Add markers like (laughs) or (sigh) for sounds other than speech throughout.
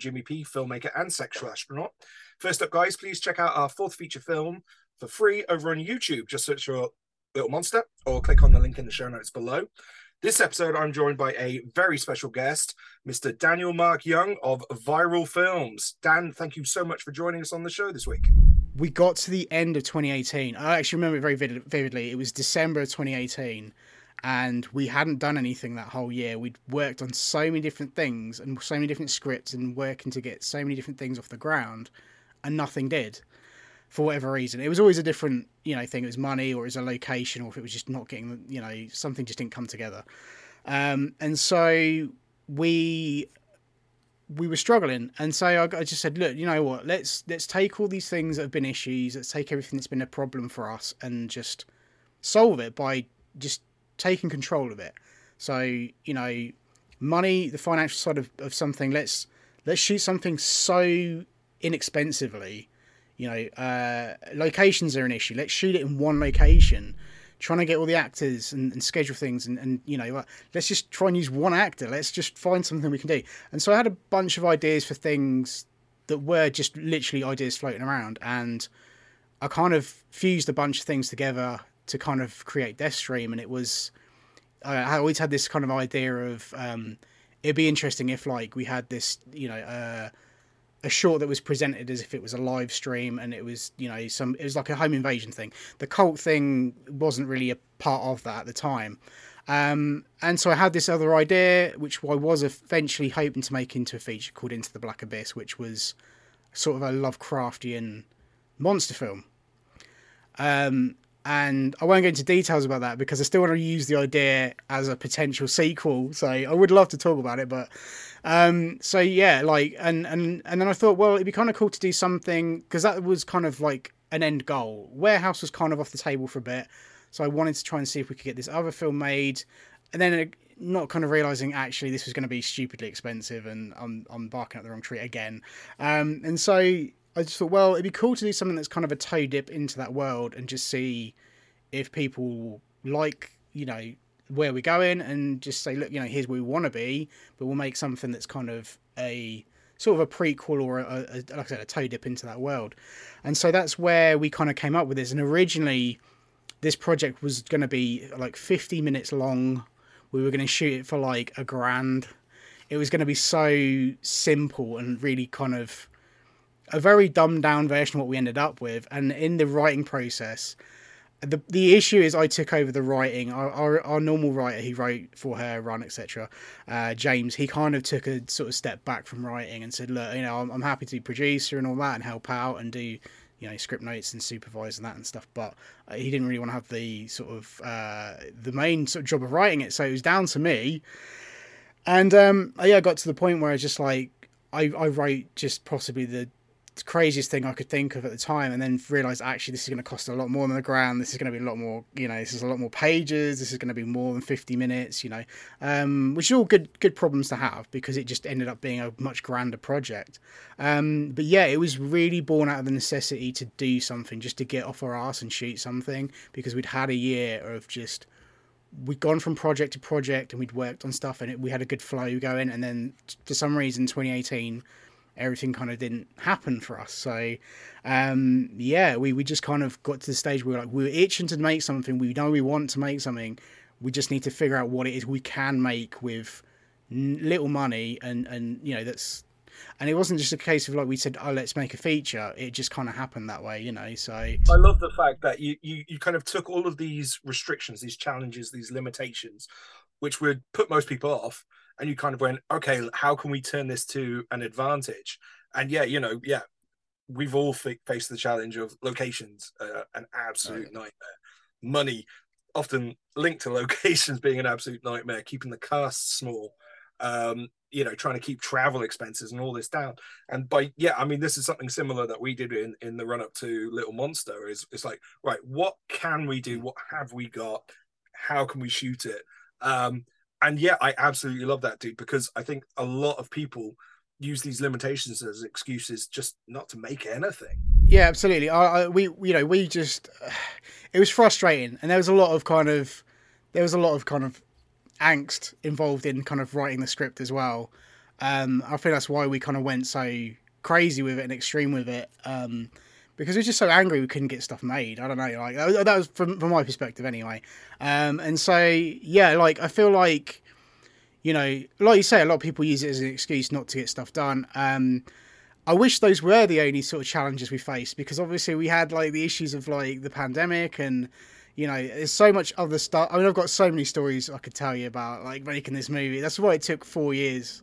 Jimmy P, filmmaker and sexual astronaut. First up, guys, please check out our fourth feature film for free over on YouTube. Just search for Little Monster or click on the link in the show notes below. This episode, I'm joined by a very special guest, Mr. Daniel Mark Young of Viral Films. Dan, thank you so much for joining us on the show this week. we got to the end of 2018. I actually remember it very vividly. It was December of 2018, and we hadn't done anything that whole year. We'd worked on so many different things and so many different scripts and working to get so many different things off the ground, and nothing did for whatever reason. It was always a different, you know, thing. It was money, or it was a location, or if it was just not getting, you know, something just didn't come together. Um, and so we we were struggling, and so I, I just said, look, you know what? Let's let's take all these things that have been issues. Let's take everything that's been a problem for us and just solve it by just taking control of it. So you know, money, the financial side of, of something. Let's let's shoot something so inexpensively. You know, uh, locations are an issue. Let's shoot it in one location. Trying to get all the actors and, and schedule things, and, and you know, let's just try and use one actor. Let's just find something we can do. And so I had a bunch of ideas for things that were just literally ideas floating around, and I kind of fused a bunch of things together to kind of create Deathstream, and it was I I always had this kind of idea of um, it'd be interesting if like we had this you know uh, a short that was presented as if it was a live stream and it was you know some it was like a home invasion thing. The cult thing wasn't really a part of that at the time. Um, and so I had this other idea which I was eventually hoping to make into a feature called Into the Black Abyss which was sort of a Lovecraftian monster film. Um, and I won't go into details about that because I still want to use the idea as a potential sequel. So I would love to talk about it, but um, so yeah, like and and and then I thought, well, it'd be kind of cool to do something because that was kind of like an end goal. Warehouse was kind of off the table for a bit, so I wanted to try and see if we could get this other film made, and then. uh, not kind of realizing actually this was going to be stupidly expensive and I'm I'm barking up the wrong tree again, um, and so I just thought, well, it'd be cool to do something that's kind of a toe dip into that world and just see if people like, you know, where we're going and just say, look, you know, here's where we want to be, but we'll make something that's kind of a sort of a prequel or a, a like I said, a toe dip into that world. And so that's where we kind of came up with this. And originally, this project was going to be like 50 minutes long. We were going to shoot it for like a grand. It was going to be so simple and really kind of a very dumbed down version of what we ended up with. And in the writing process, the the issue is I took over the writing. Our our, our normal writer who wrote for her run etc. Uh, James he kind of took a sort of step back from writing and said, look, you know, I'm, I'm happy to be producer and all that and help out and do you know script notes and supervise and that and stuff. But uh, he didn't really want to have the sort of uh, the main sort of job of writing it. So it was down to me. And um, yeah, I got to the point where I was just like I I wrote just possibly the craziest thing I could think of at the time, and then realized actually this is going to cost a lot more than the ground. This is going to be a lot more, you know, this is a lot more pages. This is going to be more than fifty minutes, you know, um, which are all good good problems to have because it just ended up being a much grander project. Um, but yeah, it was really born out of the necessity to do something, just to get off our ass and shoot something because we'd had a year of just we'd gone from project to project and we'd worked on stuff and it, we had a good flow going and then for some reason 2018 everything kind of didn't happen for us. So um yeah we, we just kind of got to the stage where we were like we were itching to make something. We know we want to make something. We just need to figure out what it is we can make with little money and and you know that's and it wasn't just a case of like we said oh let's make a feature. It just kind of happened that way you know so. I love the fact that you, you you kind of took all of these restrictions, these challenges, these limitations, which would put most people off, and you kind of went, okay, how can we turn this to an advantage? And yeah, you know, yeah, we've all fa- faced the challenge of locations, uh, an absolute nightmare. Money, often linked to (laughs) locations being an absolute nightmare. Keeping the cast small, um, you know, trying to keep travel expenses and all this down. And by yeah, I mean this is something similar that we did in in the run up to Little Monster. Is it's like right, what can we do? What have we got? How can we shoot it? Um, and yeah, I absolutely love that dude because I think a lot of people use these limitations as excuses just not to make anything. Yeah, absolutely. I, I we you know we just (sighs) it was frustrating, and there was a lot of kind of there was a lot of kind of angst involved in kind of writing the script as well. Um, I think that's why we kind of went so crazy with it and extreme with it. Um, because we are just so angry we couldn't get stuff made. I don't know, like that was from from my perspective anyway. Um, and so yeah, like I feel like you know, like you say, a lot of people use it as an excuse not to get stuff done. Um, I wish those were the only sort of challenges we faced because obviously we had like the issues of like the pandemic and you know there's so much other stuff. I mean, I've got so many stories I could tell you about like making this movie. That's why it took four years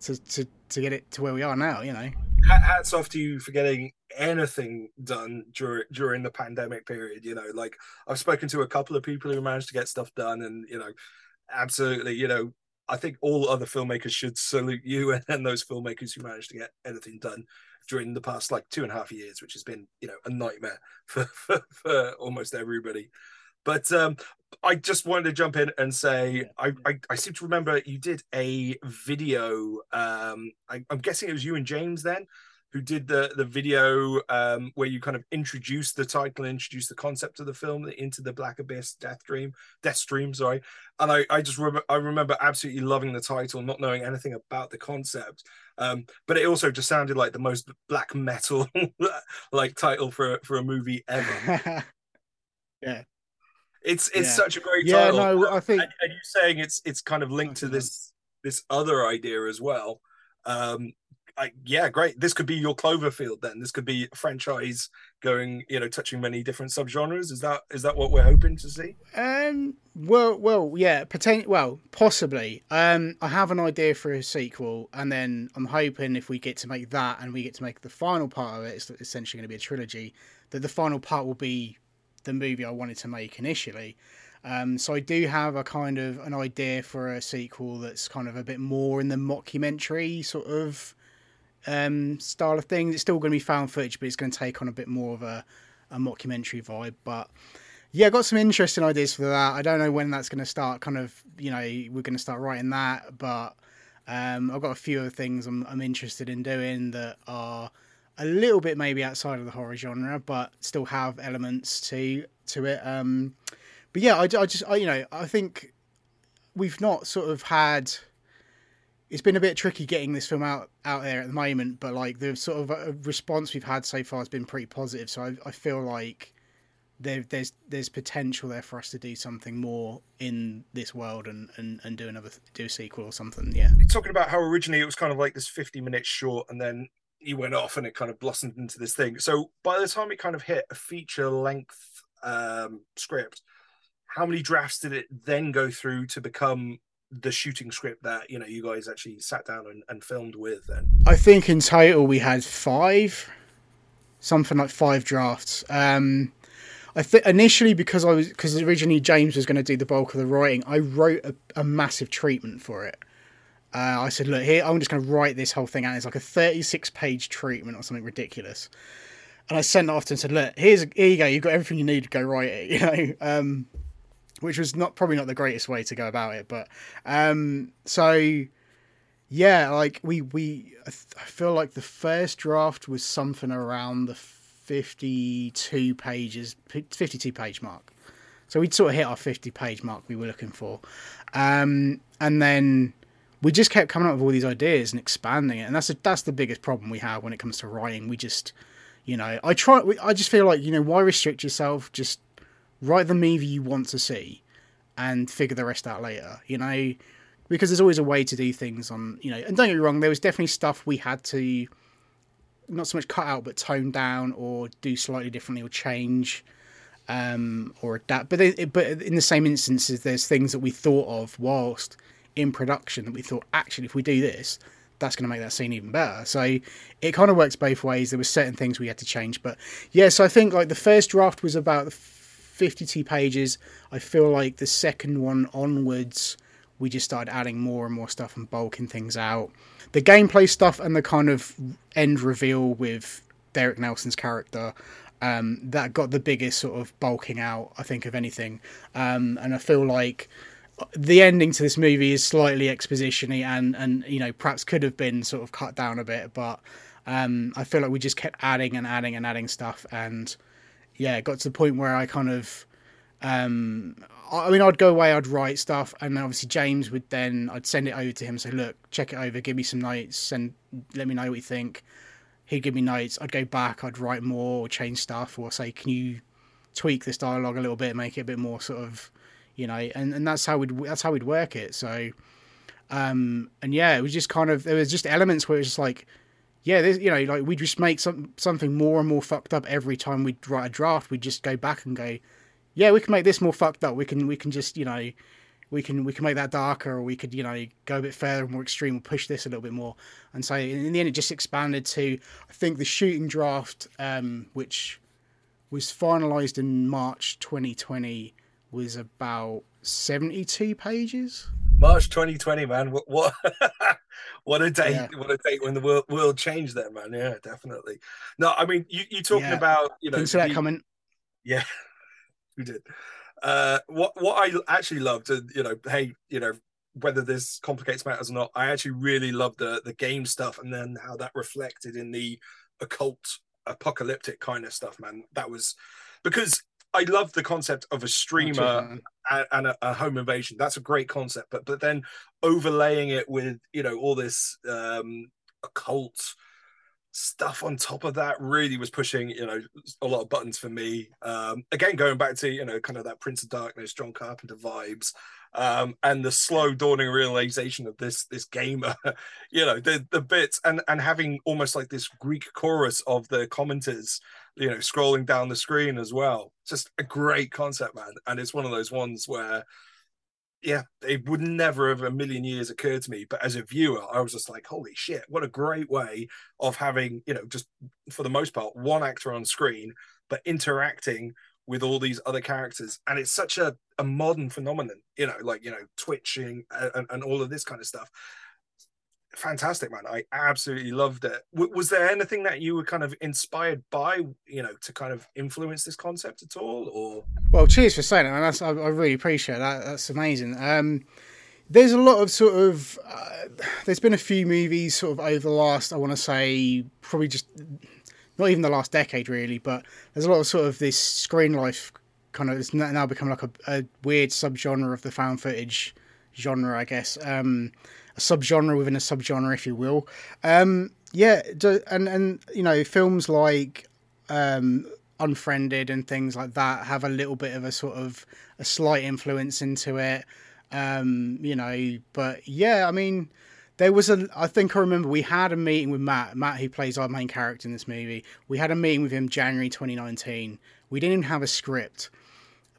to to to get it to where we are now. You know, hats off to you for getting anything done during during the pandemic period. You know, like I've spoken to a couple of people who managed to get stuff done, and you know, absolutely, you know, I think all other filmmakers should salute you and, (laughs) and those filmmakers who managed to get anything done during the past like two and a half years, which has been you know a nightmare (laughs) for for, for almost everybody. But um, I just wanted to jump in and say I, I, I seem to remember you did a video. Um, I, I'm guessing it was you and James then who did the the video um, where you kind of introduced the title, introduced the concept of the film into the Black Abyss Death Dream, Death Stream, sorry. And I, I just remember I remember absolutely loving the title, not knowing anything about the concept. Um, but it also just sounded like the most black metal (laughs) like title for for a movie ever. (laughs) yeah. It's it's yeah. such a great yeah, title. no, I think and, and you saying it's it's kind of linked to this this other idea as well. Um, I, yeah, great. This could be your Cloverfield. Then this could be a franchise going, you know, touching many different subgenres. Is that is that what we're hoping to see? Um. Well, well, yeah. Potent. Well, possibly. Um. I have an idea for a sequel, and then I'm hoping if we get to make that, and we get to make the final part of it, it's essentially going to be a trilogy. That the final part will be the movie I wanted to make initially. Um, so I do have a kind of an idea for a sequel that's kind of a bit more in the mockumentary sort of um, style of things. It's still going to be found footage, but it's going to take on a bit more of a, a mockumentary vibe. But yeah, got some interesting ideas for that. I don't know when that's going to start. Kind of, you know, we're going to start writing that, but um, I've got a few other things I'm, I'm interested in doing that are a little bit maybe outside of the horror genre, but still have elements to to it. Um, but yeah, I, I just, I, you know, I think we've not sort of had it's been a bit tricky getting this film out out there at the moment, but like the sort of uh, response we've had so far has been pretty positive. So I, I feel like there, there's there's potential there for us to do something more in this world and, and, and do another do a sequel or something. Yeah, You're talking about how originally it was kind of like this 50 minute short, and then you went off and it kind of blossomed into this thing. So by the time it kind of hit a feature length um, script, how many drafts did it then go through to become the shooting script that you know you guys actually sat down and, and filmed with then? I think in total we had five something like five drafts. Um i think initially because i was because originally james was going to do the bulk of the writing i wrote a, a massive treatment for it. Uh, i said look here i'm just going to write this whole thing out. It's like a 36 page treatment or something ridiculous. And i sent it off to him and said look here's here you go. You've got everything you need. To go write it (laughs) you know? Um which was not probably not the greatest way to go about it. But um, so yeah, like we we I, feel like the first draft was something around the fifty two pages, fifty two page mark. So we'd sort of hit our fifty page mark we were looking for, um, and then we just kept coming up with all these ideas and expanding it. And that's a, that's the biggest problem we have when it comes to writing. We just you know, I try. I just feel like you know, why restrict yourself? Just write the movie you want to see and figure the rest out later, you know, because there's always a way to do things on, you know, and don't get me wrong, there was definitely stuff we had to not so much cut out but tone down or do slightly differently or change um, or adapt. But they, but in the same instances, there's things that we thought of whilst in production that we thought actually if we do this, that's going to make that scene even better. So it kind of works both ways. There were certain things we had to change, but yeah. So I think like the first draft was about 52 pages. I feel like the second one onwards, we just started adding more and more stuff and bulking things out. The gameplay stuff and the kind of end reveal with Derek Nelson's character. Um, that got the biggest sort of bulking out, I think, of anything. Um, and I feel like the ending to this movie is slightly expositiony and and you know perhaps could have been sort of cut down a bit but um i feel like we just kept adding and adding and adding stuff and yeah it got to the point where i kind of um i mean i'd go away i'd write stuff and obviously james would then i'd send it over to him say look check it over give me some notes and let me know what you think he'd give me notes i'd go back i'd write more or change stuff or say can you tweak this dialogue a little bit make it a bit more sort of you know, and, and that's how we'd that's how we'd work it. So, um, and yeah, it was just kind of there was just elements where it was just like, yeah, there's you know, like we just make some something more and more fucked up every time we write a draft. We just go back and go, yeah, we can make this more fucked up. We can we can just you know, we can we can make that darker, or we could you know go a bit further, and more extreme, we push this a little bit more. And so in the end, it just expanded to I think the shooting draft, um, which was finalized in March 2020 was about 72 pages. March 2020, man. What what, (laughs) what a date! Yeah. What a date when the world world changed there, man. Yeah, definitely. No, I mean you you talking yeah. about you know see that coming. Yeah, (laughs) we did. Uh, what what I actually loved, and you know, hey, you know, whether this complicates matters or not, I actually really loved the the game stuff, and then how that reflected in the occult, apocalyptic kind of stuff, man. That was because I love the concept of a streamer and, and a, a, home invasion. That's a great concept, but but then overlaying it with you know all this um, occult stuff on top of that really was pushing you know a lot of buttons for me. Um, again, going back to you know kind of that Prince of Darkness, John Carpenter vibes. Um, and the slow dawning realization of this this gamer, (laughs) you know, the the bits and and having almost like this Greek chorus of the commenters you know, scrolling down the screen as well. Just a great concept, man. And it's one of those ones where, yeah, it would never have a million years occurred to me. But as a viewer, I was just like, holy shit, what a great way of having, you know, just for the most part, one actor on screen, but interacting with all these other characters. And it's such a, a modern phenomenon, you know, like, you know, twitching uh, and, and all of this kind of stuff fantastic man. I absolutely loved it. W- was there anything that you were kind of inspired by you know to kind of influence this concept at all or? Well cheers for saying man. That's, I, I really appreciate that. That's amazing. Um there's a lot of sort of uh, there's been a few movies sort of over the last i want to say probably just not even the last decade really but there's a lot of sort of this screen life kind of it's now become like a, a weird subgenre of the found footage genre i guess. Um a subgenre within a subgenre, if you will. Um, yeah, and and you know, films like um, Unfriended and things like that have a little bit of a sort of a slight influence into it. Um, you know, but yeah, I mean, there was a. I think I remember we had a meeting with Matt. Matt, who plays our main character in this movie, we had a meeting with him January 2019. We didn't even have a script,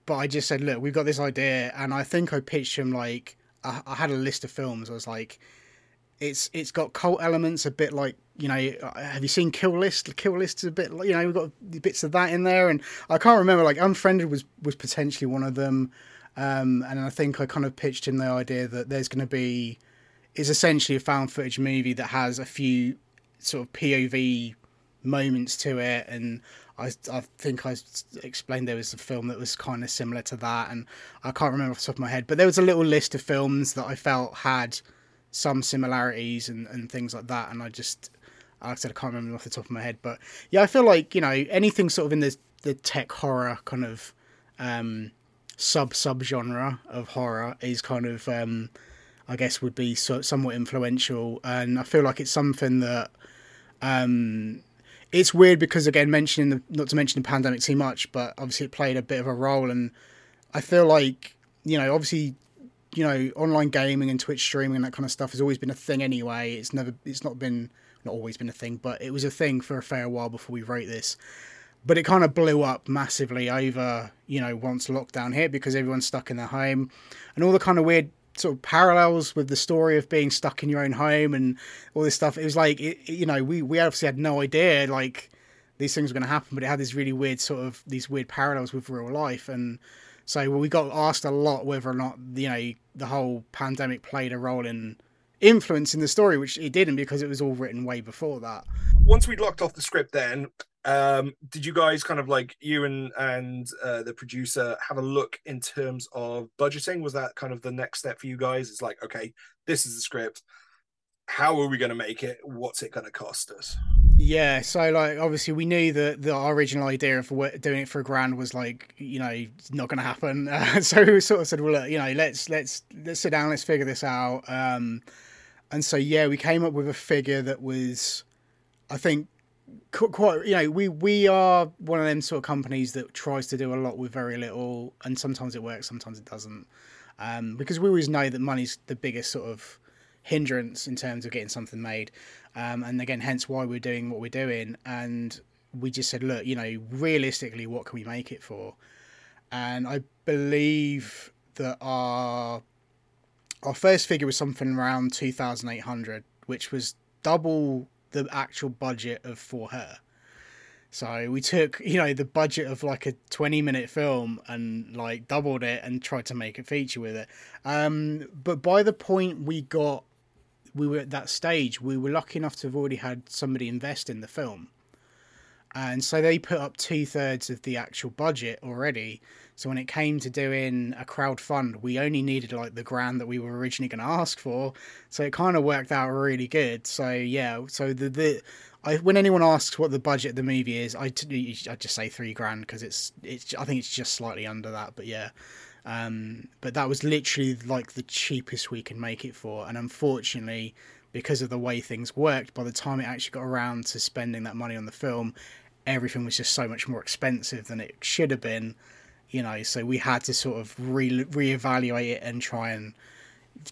but I just said, look, we've got this idea, and I think I pitched him like I, I had a list of films. I was like, it's it's got cult elements, a bit like you know. Have you seen Kill List? Kill List is a bit, you know, we've got bits of that in there, and I can't remember. Like Unfriended was was potentially one of them, um, and I think I kind of pitched him the idea that there's going to be is essentially a found footage movie that has a few sort of POV moments to it, and I, I think I explained there was a film that was kind of similar to that, and I can't remember off the top of my head, but there was a little list of films that I felt had some similarities and, and things like that, and I just, like I said, I can't remember off the top of my head, but yeah, I feel like you know anything sort of in the the tech horror kind of um, sub sub genre of horror is kind of um, I guess would be so, somewhat influential, and I feel like it's something that um, it's weird because again, mentioning the not to mention the pandemic too much, but obviously it played a bit of a role, and I feel like you know, obviously, you know, online gaming and Twitch streaming and that kind of stuff has always been a thing anyway. It's never, it's not been, not always been a thing, but it was a thing for a fair while before we wrote this. But it kind of blew up massively over, you know, once lockdown hit because everyone's stuck in their home, and all the kind of weird sort of parallels with the story of being stuck in your own home and all this stuff. It was like, it, you know, we, we obviously had no idea like these things were going to happen, but it had these really weird sort of these weird parallels with real life. And so we got asked a lot whether or not, you know, the whole pandemic played a role in influencing the story, which it didn't because it was all written way before that. Once we'd locked off the script, then Um, did you guys kind of like you and and uh, the producer have a look in terms of budgeting? Was that kind of the next step for you guys? It's like, okay, this is the script. How are we going to make it? What's it going to cost us? Yeah, so like obviously we knew that the original idea of doing it for a grand was like you know not going to happen. (laughs) Uh, so we sort of said, well, look, you know, let's let's let's sit down, let's figure this out. Um, and so yeah, we came up with a figure that was, I think, quite. You know, we we are one of them sort of companies that tries to do a lot with very little, and sometimes it works, sometimes it doesn't. Um, because we always know that money's the biggest sort of hindrance in terms of getting something made. Um, and again, hence why we're doing what we're doing. And we just said, look, you know, realistically, what can we make it for? And I believe that our our first figure was something around two thousand eight hundred, which was double the actual budget of for her. So we took, you know, the budget of like a 20 minute film and like doubled it and tried to make a feature with it. Um, but by the point we got we were at that stage, we were lucky enough to have already had somebody invest in the film. And so they put up two thirds of the actual budget already. So when it came to doing a crowd fund, we only needed like the grand that we were originally going to ask for. So it kind of worked out really good. So yeah, so the the I, when anyone asks what the budget of the movie is, I, I just say three grand because it's it's I think it's just slightly under that. But yeah, um, but that was literally like the cheapest we can make it for. And unfortunately, because of the way things worked, by the time it actually got around to spending that money on the film, everything was just so much more expensive than it should have been. You know, so we had to sort of re reevaluate it and try and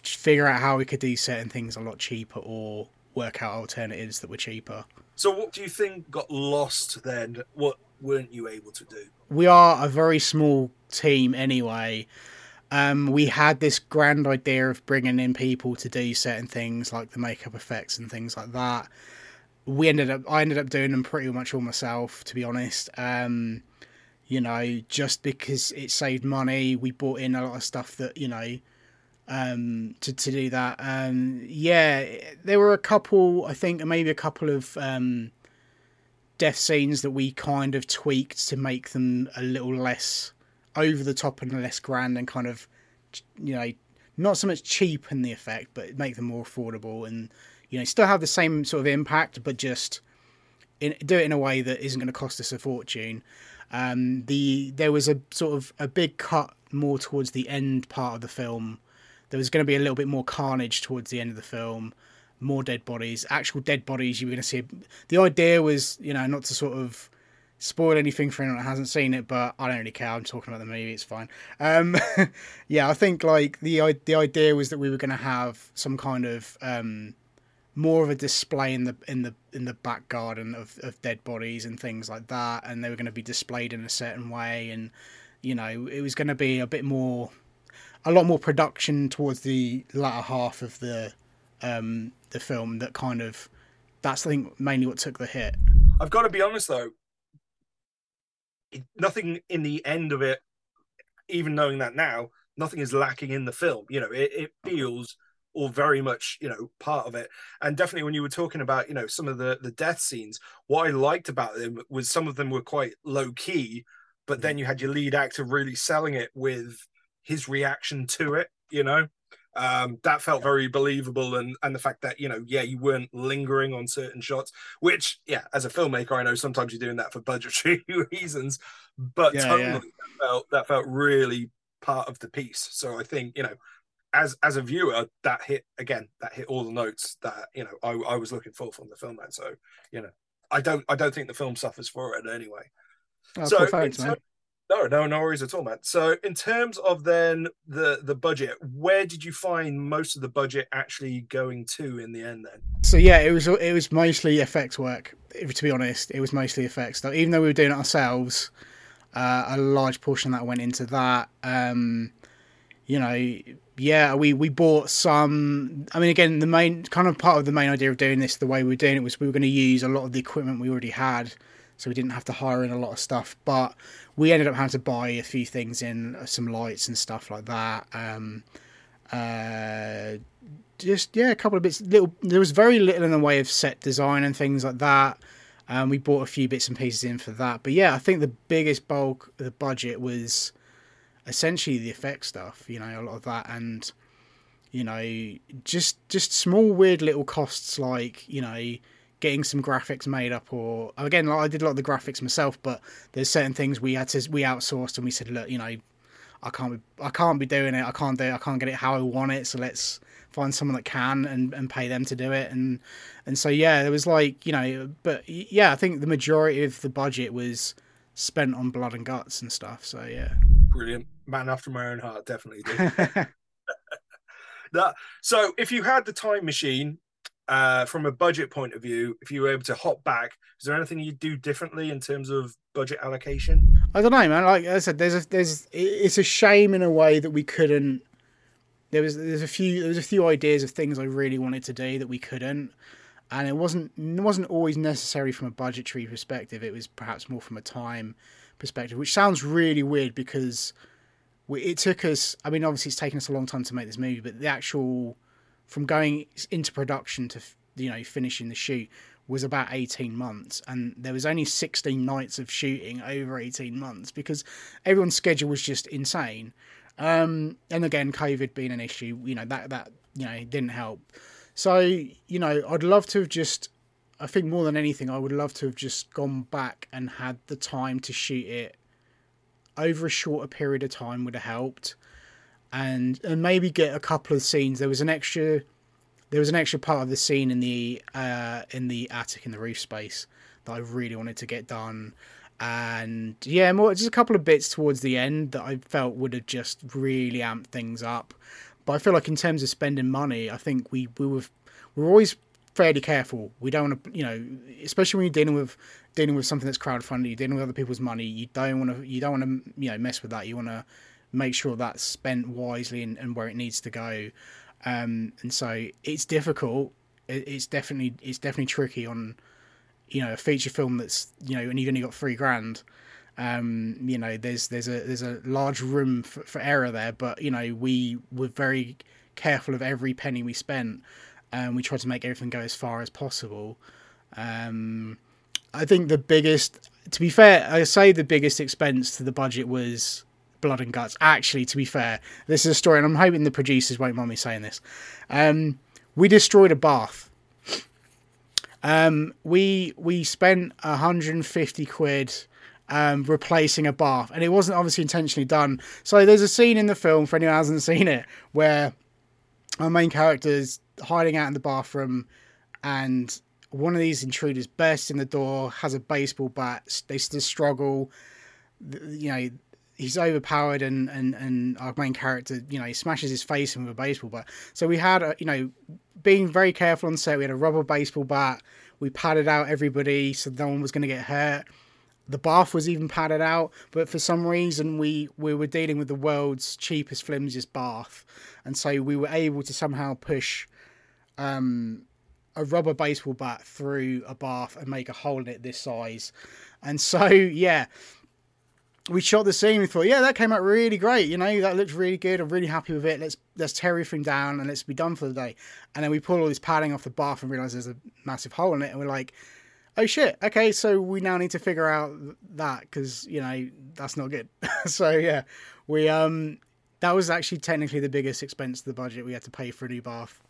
figure out how we could do certain things a lot cheaper or work out alternatives that were cheaper. So, what do you think got lost then? What weren't you able to do? We are a very small team anyway. Um, we had this grand idea of bringing in people to do certain things like the makeup effects and things like that. We ended up, I ended up doing them pretty much all myself, to be honest. Um, you know, just because it saved money, we bought in a lot of stuff that you know um, to to do that. Um, yeah, there were a couple, I think, maybe a couple of um, death scenes that we kind of tweaked to make them a little less over the top and less grand and kind of you know not so much cheapen the effect but make them more affordable and you know still have the same sort of impact but just in, do it in a way that isn't going to cost us a fortune um, the there was a sort of a big cut more towards the end part of the film there was going to be a little bit more carnage towards the end of the film more dead bodies actual dead bodies you were going to see the idea was you know not to sort of spoil anything for anyone that hasn't seen it, but I don't really care. I'm talking about the movie; it's fine. Um, (laughs) yeah, I think like the the idea was that we were going to have some kind of um, more of a display in the in the in the back garden of, of dead bodies and things like that, and they were going to be displayed in a certain way, and you know, it was going to be a bit more, a lot more production towards the latter half of the um, the film. That kind of that's I think mainly what took the hit. I've got to be honest though, nothing in the end of it, even knowing that now, nothing is lacking in the film. You know, it, it feels all very much you know part of it. And definitely when you were talking about you know some of the the death scenes what i liked about them was some of them were quite low key but then you had your lead actor really selling it with his reaction to it you know? Um, that felt very believable and and the fact that you know yeah you weren't lingering on certain shots which yeah as a filmmaker i know sometimes you're doing that for (laughs) budgetary reasons but yeah, totally yeah. That felt that felt really part of the piece. So i think you know as as a viewer that hit again that hit all the notes that you know i, I was looking for from the film man so you know i don't i don't think the film suffers for it anyway oh, so thanks, man. No, no, no worries at all, man. So, in terms of then the the budget, where did you find most of the budget actually going to in the end? Then, so yeah, it was it was mostly effects work. To be honest, it was mostly effects. Though, even though we were doing it ourselves, uh, a large portion that went into that. Um, you know, yeah, we we bought some. I mean, again, the main kind of part of the main idea of doing this the way we were doing it was we were going to use a lot of the equipment we already had, so we didn't have to hire in a lot of stuff, but we ended up having to buy a few things in, uh, some lights and stuff like that. Um, uh, just yeah, a couple of bits. Little, there was very little in the way of set design and things like that. Um, we bought a few bits and pieces in for that, but yeah, I think the biggest bulk of the budget was essentially the effect stuff. You know, a lot of that, and you know, just just small weird little costs like you know getting some graphics made up or again like I did a lot of the graphics myself but there's certain things we had to we outsourced and we said look you know I can't be I can't be doing it. I can't do it. I can't get it how I want it. So let's find someone that can and, and pay them to do it. And and so yeah there was like you know but yeah I think the majority of the budget was spent on blood and guts and stuff. So yeah. Brilliant man after my own heart definitely (laughs) that so if you had the time machine uh, from a budget point of view, if you were able to hop back, is there anything you'd do differently in terms of budget allocation? I don't know, man. Like I said, there's a, there's it's a shame in a way that we couldn't. There was there's a few there was a few ideas of things I really wanted to do that we couldn't, and it wasn't it wasn't always necessary from a budgetary perspective. It was perhaps more from a time perspective, which sounds really weird because we, it took us. I mean, obviously, it's taken us a long time to make this movie, but the actual from going into production to you know finishing the shoot was about 18 months and there was only 16 nights of shooting over 18 months because everyone's schedule was just insane um, and again covid being an issue you know that that you know didn't help so you know i'd love to have just i think more than anything i would love to have just gone back and had the time to shoot it over a shorter period of time would have helped and and maybe get a couple of scenes. There was an extra there was an extra part of the scene in the uh, in the attic in the roof space that I really wanted to get done. And yeah, more just a couple of bits towards the end that I felt would have just really amped things up. But I feel like in terms of spending money, I think we we were we're always fairly careful. We don't want to, you know, especially when you're dealing with dealing with something that's crowdfunded, you're dealing with other people's money. You don't want to, you don't want to, you know, mess with that. You want to make sure that's spent wisely and, and where it needs to go. Um, and so it's difficult. it's definitely it's definitely tricky on you know a feature film that's you know and you've only got three grand. Um, you know, there's there's a there's a large room for, for error there, but you know we were very careful of every penny we spent, and we tried to make everything go as far as possible. Um, I think the biggest, to be fair, I say the biggest expense to the budget was blood and guts. Actually, to be fair, this is a story, and I'm hoping the producers won't mind me saying this. Um, we destroyed a bath. Um, we we spent 150 quid um, replacing a bath, and it wasn't obviously intentionally done. So there's a scene in the film for anyone who hasn't seen it where our main character is hiding out in the bathroom, and one of these intruders bursts in the door, has a baseball bat. They still struggle. You know, he's overpowered and, and, and our main character, you know, he smashes his face in with a baseball bat. So we had, a, you know, being very careful on set, we had a rubber baseball bat. We padded out everybody so no one was going to get hurt. The bath was even padded out, but for some reason we, we were dealing with the world's cheapest, flimsiest bath. And so we were able to somehow push um, a rubber baseball bat through a bath and make a hole in it this size. And so, (laughs) yeah, we shot the scene. We thought, yeah, that came out really great. You know, that looked really good. I'm really happy with it. Let's let's tear everything down and let's be done for the day. And then we pull all this padding off the bath and realize there's a massive hole in it. And we're like, oh shit. Okay, so we now need to figure out that because you know that's not good. (laughs) so yeah, we um that was actually technically the biggest expense of the budget. We had to pay for a new bath.